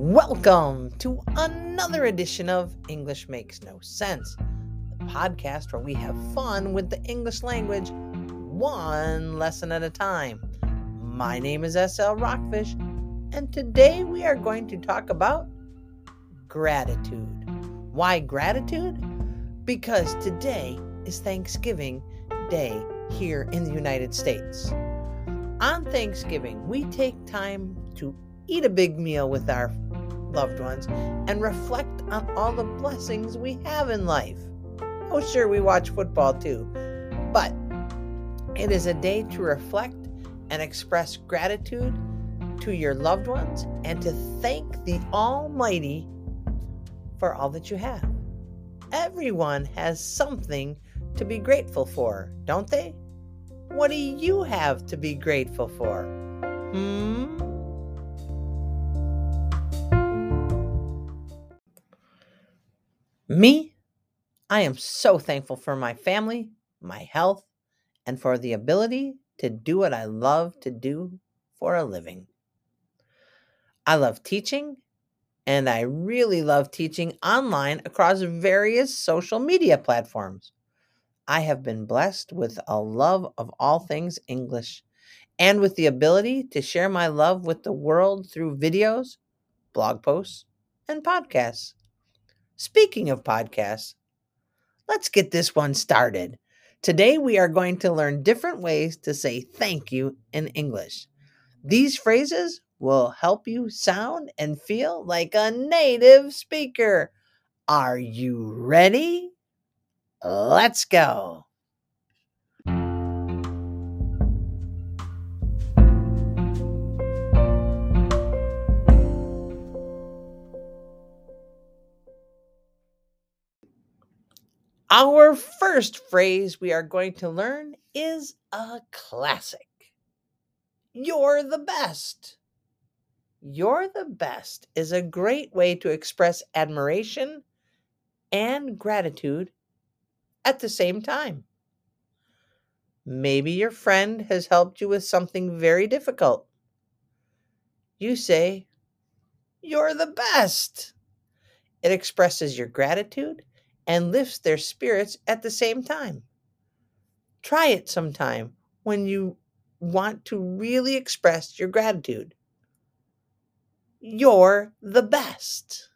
Welcome to another edition of English Makes No Sense, the podcast where we have fun with the English language one lesson at a time. My name is SL Rockfish, and today we are going to talk about gratitude. Why gratitude? Because today is Thanksgiving Day here in the United States. On Thanksgiving, we take time to eat a big meal with our loved ones and reflect on all the blessings we have in life. Oh, sure, we watch football too, but it is a day to reflect and express gratitude to your loved ones and to thank the Almighty for all that you have. Everyone has something to be grateful for, don't they? What do you have to be grateful for? Hmm? Me? I am so thankful for my family, my health, and for the ability to do what I love to do for a living. I love teaching, and I really love teaching online across various social media platforms. I have been blessed with a love of all things English and with the ability to share my love with the world through videos, blog posts, and podcasts. Speaking of podcasts, let's get this one started. Today, we are going to learn different ways to say thank you in English. These phrases will help you sound and feel like a native speaker. Are you ready? Let's go. Our first phrase we are going to learn is a classic. You're the best. You're the best is a great way to express admiration and gratitude at the same time. Maybe your friend has helped you with something very difficult. You say, You're the best. It expresses your gratitude and lifts their spirits at the same time. Try it sometime when you want to really express your gratitude. You're the best.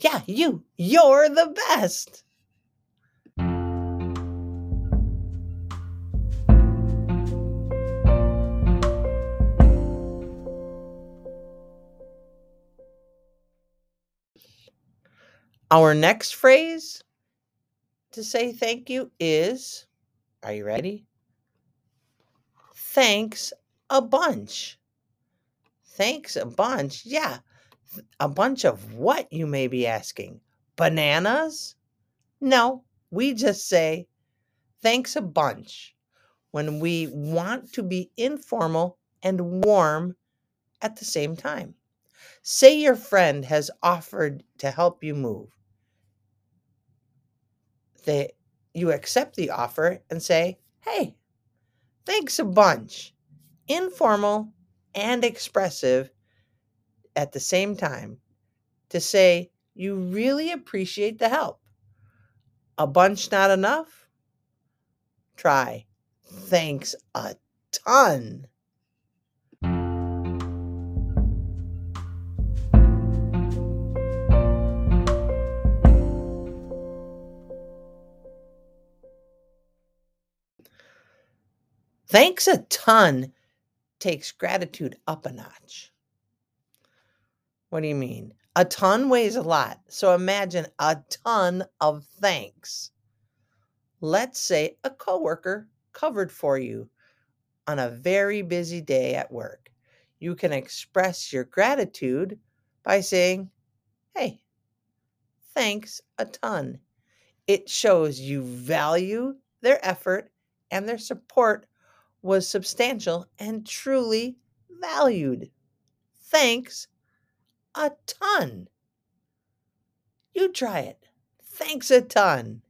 Yeah, you. You're the best. Our next phrase to say thank you is Are you ready? Thanks a bunch. Thanks a bunch. Yeah. A bunch of what, you may be asking? Bananas? No, we just say thanks a bunch when we want to be informal and warm at the same time. Say your friend has offered to help you move they you accept the offer and say, "Hey, thanks a bunch." Informal and expressive at the same time to say you really appreciate the help. A bunch not enough? Try. Thanks a ton. Thanks a ton takes gratitude up a notch. What do you mean? A ton weighs a lot. So imagine a ton of thanks. Let's say a coworker covered for you on a very busy day at work. You can express your gratitude by saying, "Hey, thanks a ton." It shows you value their effort and their support was substantial and truly valued. Thanks a ton. You try it. Thanks a ton.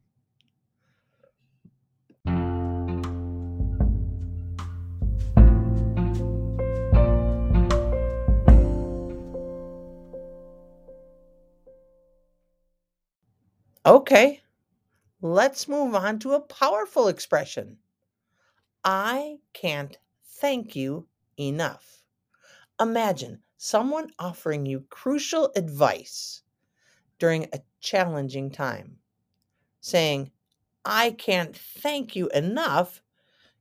Okay, let's move on to a powerful expression. I can't thank you enough. Imagine someone offering you crucial advice during a challenging time. Saying, I can't thank you enough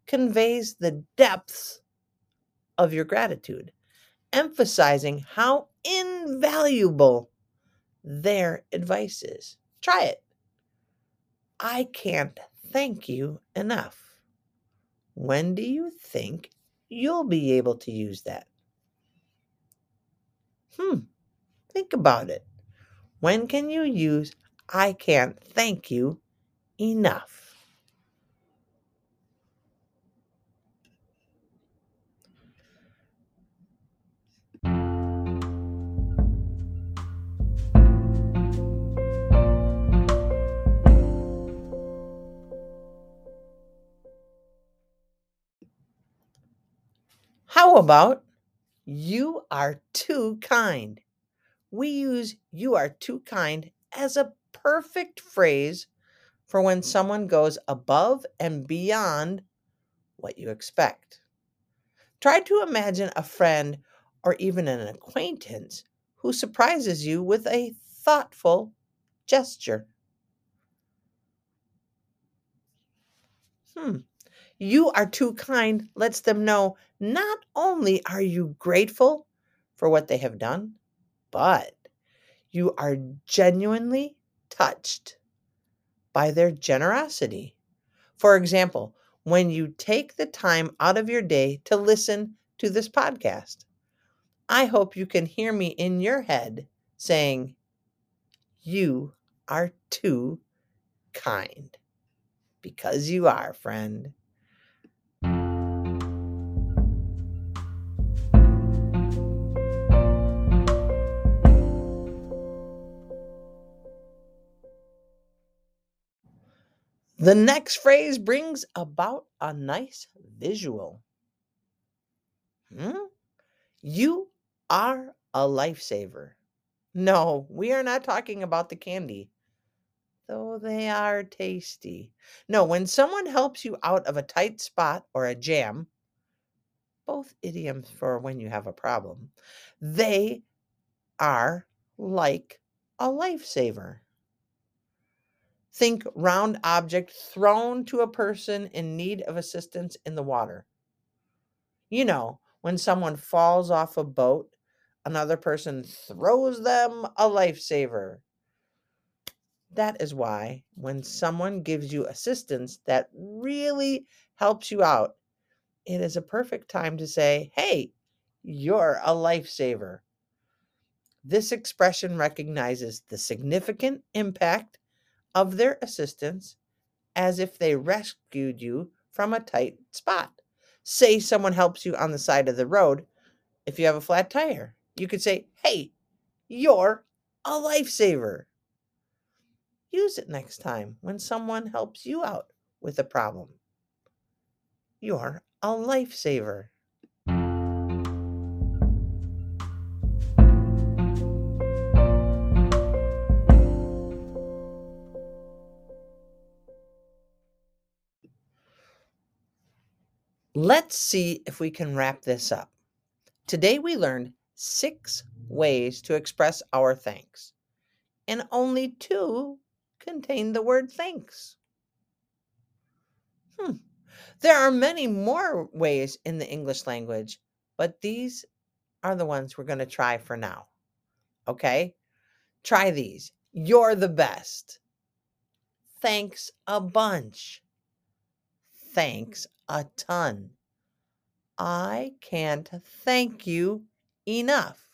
conveys the depths of your gratitude, emphasizing how invaluable their advice is. Try it. I can't thank you enough. When do you think you'll be able to use that? Hmm, think about it. When can you use I can't thank you enough? How about you are too kind? We use you are too kind as a perfect phrase for when someone goes above and beyond what you expect. Try to imagine a friend or even an acquaintance who surprises you with a thoughtful gesture. Hmm. You are too kind lets them know not only are you grateful for what they have done, but you are genuinely touched by their generosity. For example, when you take the time out of your day to listen to this podcast, I hope you can hear me in your head saying, You are too kind. Because you are, friend. The next phrase brings about a nice visual. Hmm? You are a lifesaver. No, we are not talking about the candy, though they are tasty. No, when someone helps you out of a tight spot or a jam, both idioms for when you have a problem, they are like a lifesaver. Think round object thrown to a person in need of assistance in the water. You know, when someone falls off a boat, another person throws them a lifesaver. That is why when someone gives you assistance that really helps you out, it is a perfect time to say, Hey, you're a lifesaver. This expression recognizes the significant impact of their assistance as if they rescued you from a tight spot. Say someone helps you on the side of the road if you have a flat tire. You could say, Hey, you're a lifesaver. Use it next time when someone helps you out with a problem. You're a lifesaver. Let's see if we can wrap this up. Today we learned six ways to express our thanks, and only two contain the word thanks. Hmm. There are many more ways in the English language, but these are the ones we're going to try for now. Okay? Try these. You're the best. Thanks a bunch. Thanks a ton. I can't thank you enough.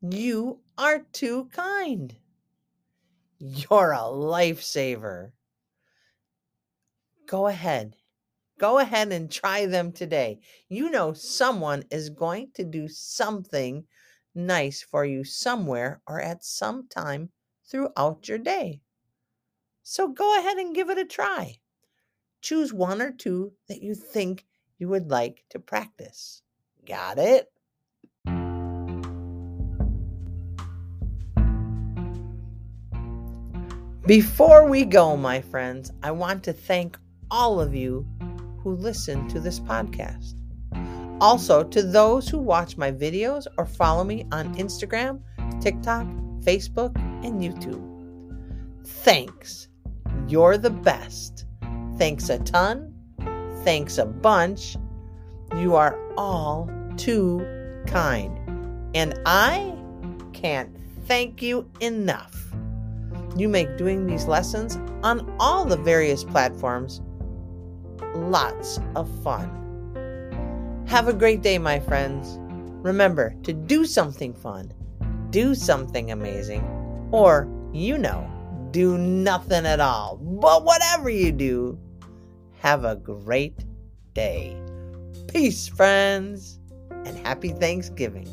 You are too kind. You're a lifesaver. Go ahead. Go ahead and try them today. You know, someone is going to do something nice for you somewhere or at some time throughout your day. So go ahead and give it a try. Choose one or two that you think you would like to practice. Got it? Before we go, my friends, I want to thank all of you who listen to this podcast. Also, to those who watch my videos or follow me on Instagram, TikTok, Facebook, and YouTube. Thanks. You're the best. Thanks a ton. Thanks a bunch. You are all too kind. And I can't thank you enough. You make doing these lessons on all the various platforms lots of fun. Have a great day, my friends. Remember to do something fun, do something amazing, or, you know, do nothing at all. But whatever you do, have a great day. Peace, friends, and happy Thanksgiving.